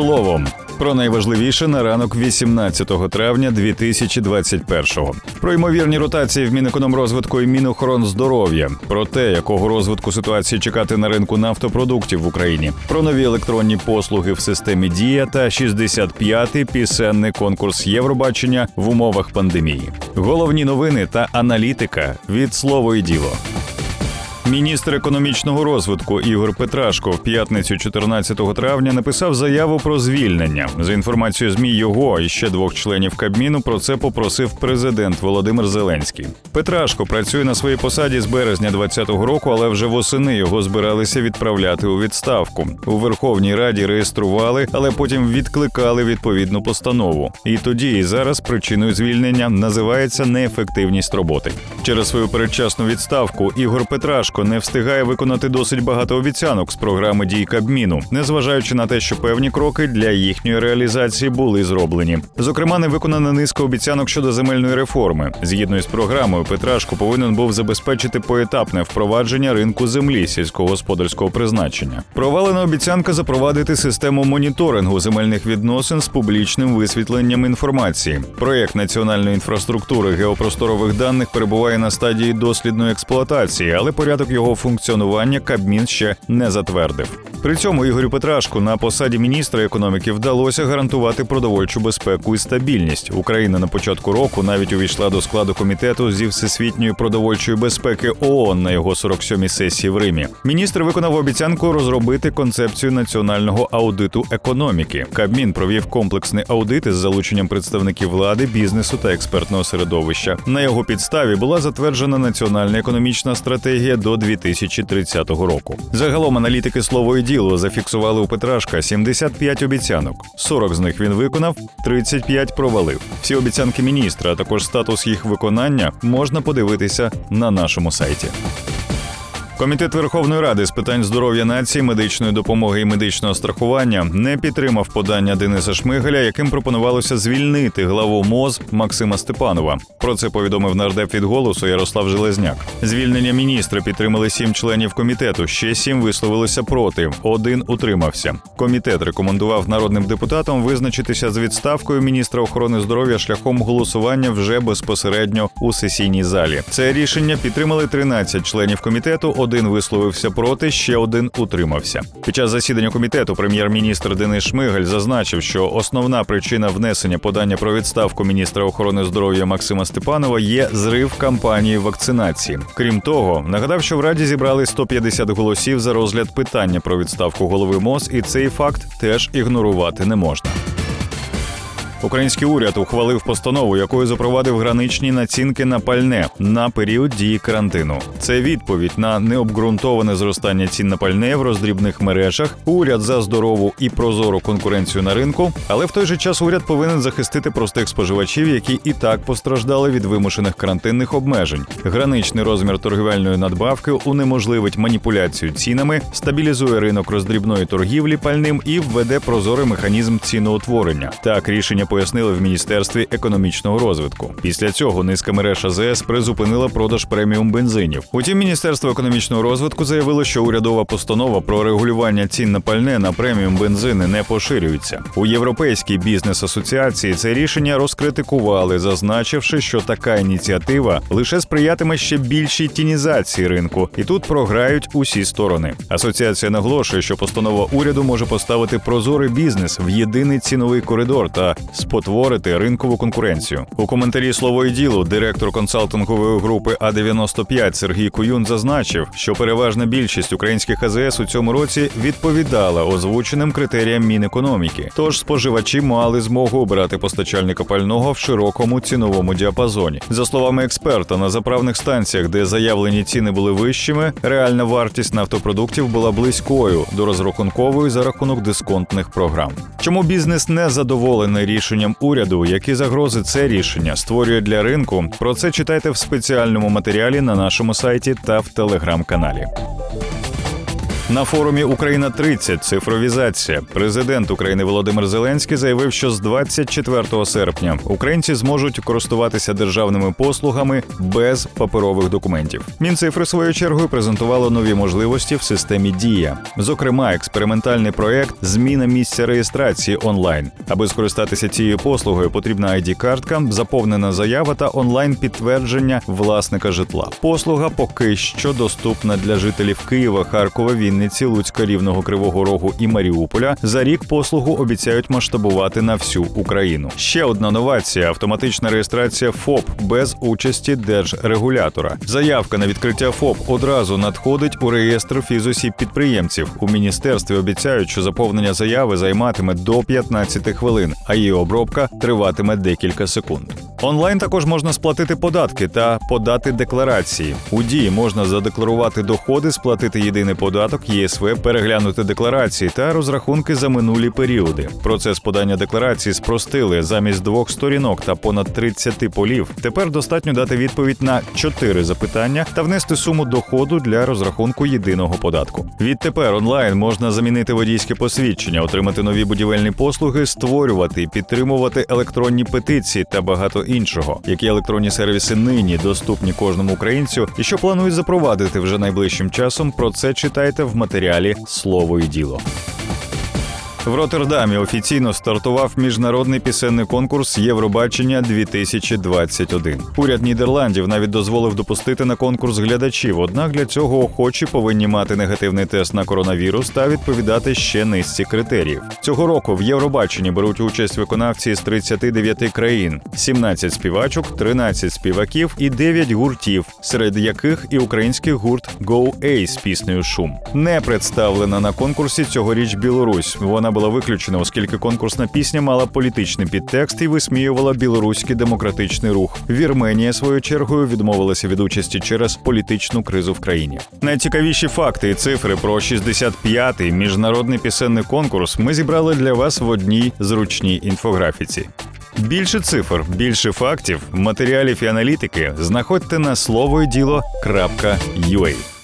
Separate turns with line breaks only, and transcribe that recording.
Словом про найважливіше на ранок 18 травня 2021-го. Про ймовірні ротації в Мінекономрозвитку і Мінохоронздоров'я, про те, якого розвитку ситуації чекати на ринку нафтопродуктів в Україні, про нові електронні послуги в системі Дія та 65-й пісенний конкурс Євробачення в умовах пандемії. Головні новини та аналітика від слово і діло. Міністр економічного розвитку Ігор Петрашко в п'ятницю, 14 травня, написав заяву про звільнення. За інформацією змі його і ще двох членів Кабміну про це попросив президент Володимир Зеленський. Петрашко працює на своїй посаді з березня 2020 року, але вже восени його збиралися відправляти у відставку. У Верховній Раді реєстрували, але потім відкликали відповідну постанову. І тоді і зараз причиною звільнення називається неефективність роботи. Через свою передчасну відставку Ігор Петрашко не встигає виконати досить багато обіцянок з програми дій Кабміну, незважаючи на те, що певні кроки для їхньої реалізації були зроблені. Зокрема, не виконана низка обіцянок щодо земельної реформи. Згідно із програмою, Петрашко повинен був забезпечити поетапне впровадження ринку землі сільськогосподарського призначення. Провалена обіцянка запровадити систему моніторингу земельних відносин з публічним висвітленням інформації. Проєкт національної інфраструктури геопросторових даних перебуває на стадії дослідної експлуатації, але порядок його функціонування Кабмін ще не затвердив. При цьому Ігорю Петрашку на посаді міністра економіки вдалося гарантувати продовольчу безпеку і стабільність. Україна на початку року навіть увійшла до складу комітету зі всесвітньої продовольчої безпеки ООН на його 47-й сесії в Римі. Міністр виконав обіцянку розробити концепцію національного аудиту економіки. Кабмін провів комплексний аудит із залученням представників влади, бізнесу та експертного середовища. На його підставі була затверджена національна економічна стратегія до 2030 року. Загалом аналітики слово діло зафіксували у Петрашка 75 обіцянок. 40 з них він виконав, 35 провалив. Всі обіцянки міністра, а також статус їх виконання можна подивитися на нашому сайті. Комітет Верховної Ради з питань здоров'я нації, медичної допомоги і медичного страхування не підтримав подання Дениса Шмигаля, яким пропонувалося звільнити главу МОЗ Максима Степанова. Про це повідомив нардеп від голосу Ярослав Железняк. Звільнення міністра підтримали сім членів комітету. Ще сім висловилися проти. Один утримався. Комітет рекомендував народним депутатам визначитися з відставкою міністра охорони здоров'я шляхом голосування вже безпосередньо у сесійній залі. Це рішення підтримали 13 членів комітету один висловився проти, ще один утримався. Під час засідання комітету прем'єр-міністр Денис Шмигаль зазначив, що основна причина внесення подання про відставку міністра охорони здоров'я Максима Степанова є зрив кампанії вакцинації. Крім того, нагадав, що в раді зібрали 150 голосів за розгляд питання про відставку голови МОЗ, і цей факт теж ігнорувати не можна. Український уряд ухвалив постанову, якою запровадив граничні націнки на пальне на період дії карантину. Це відповідь на необґрунтоване зростання цін на пальне в роздрібних мережах. Уряд за здорову і прозору конкуренцію на ринку, але в той же час уряд повинен захистити простих споживачів, які і так постраждали від вимушених карантинних обмежень. Граничний розмір торгівельної надбавки унеможливить маніпуляцію цінами, стабілізує ринок роздрібної торгівлі пальним і введе прозорий механізм ціноутворення. Так рішення пояснили в міністерстві економічного розвитку. Після цього низка мереж АЗС призупинила продаж преміум бензинів. Утім, міністерство економічного розвитку заявило, що урядова постанова про регулювання цін на пальне на преміум бензини не поширюється. У європейській бізнес-асоціації це рішення розкритикували, зазначивши, що така ініціатива лише сприятиме ще більшій тінізації ринку, і тут програють усі сторони. Асоціація наголошує, що постанова уряду може поставити прозорий бізнес в єдиний ціновий коридор та спотворити ринкову конкуренцію. У коментарі слово і ділу директор консалтингової групи А 95 Сергій Куюн зазначив, що переважна більшість українських АЗС у цьому році відповідала озвученим критеріям Мінекономіки. Тож споживачі мали змогу обирати постачальника пального в широкому ціновому діапазоні. За словами експерта, на заправних станціях, де заявлені ціни були вищими, реальна вартість нафтопродуктів була близькою до розрахункової за рахунок дисконтних програм. Чому бізнес не задоволений рішенням уряду, які загрози це рішення створює для ринку? Про це читайте в спеціальному матеріалі на нашому сайті та в телеграм-каналі. На форумі Україна 30 цифровізація. Президент України Володимир Зеленський заявив, що з 24 серпня українці зможуть користуватися державними послугами без паперових документів. Мінцифри своєю чергою презентувало нові можливості в системі Дія, зокрема, експериментальний проект Зміна місця реєстрації онлайн. Аби скористатися цією послугою, потрібна id картка заповнена заява та онлайн підтвердження власника житла. Послуга поки що доступна для жителів Києва, Харкова, Вінниці, Луцька, Рівного, Кривого Рогу і Маріуполя. За рік послугу обіцяють масштабувати на всю Україну. Ще одна новація: автоматична реєстрація ФОП без участі держрегулятора. Заявка на відкриття ФОП одразу надходить у реєстр фізосіб підприємців. У міністерстві обіцяють, що заповнення заяви займатиме до 15 хвилин, а її обробка триватиме декілька секунд. Онлайн також можна сплатити податки та подати декларації. У дії можна задекларувати доходи, сплатити єдиний податок, ЄСВ, переглянути декларації та розрахунки за минулі періоди. Процес подання декларації спростили замість двох сторінок та понад 30 полів. Тепер достатньо дати відповідь на чотири запитання та внести суму доходу для розрахунку єдиного податку. Відтепер онлайн можна замінити водійське посвідчення, отримати нові будівельні послуги, створювати і підтримувати електронні петиції та багато іншого. Які електронні сервіси нині доступні кожному українцю, і що планують запровадити вже найближчим часом. Про це читайте в матеріалі Слово і діло. В Роттердамі офіційно стартував міжнародний пісенний конкурс Євробачення 2021 Уряд Нідерландів навіть дозволив допустити на конкурс глядачів. Однак для цього охочі повинні мати негативний тест на коронавірус та відповідати ще низці критеріїв. Цього року в Євробаченні беруть участь виконавці з 39 країн: 17 співачок, 13 співаків і 9 гуртів, серед яких і український гурт Go A з піснею Шум не представлена на конкурсі цьогоріч Білорусь. Вона була виключена, оскільки конкурсна пісня мала політичний підтекст і висміювала білоруський демократичний рух. Вірменія своєю чергою відмовилася від участі через політичну кризу в країні. Найцікавіші факти і цифри про 65-й міжнародний пісенний конкурс ми зібрали для вас в одній зручній інфографіці. Більше цифр, більше фактів, матеріалів і аналітики знаходьте на слово і.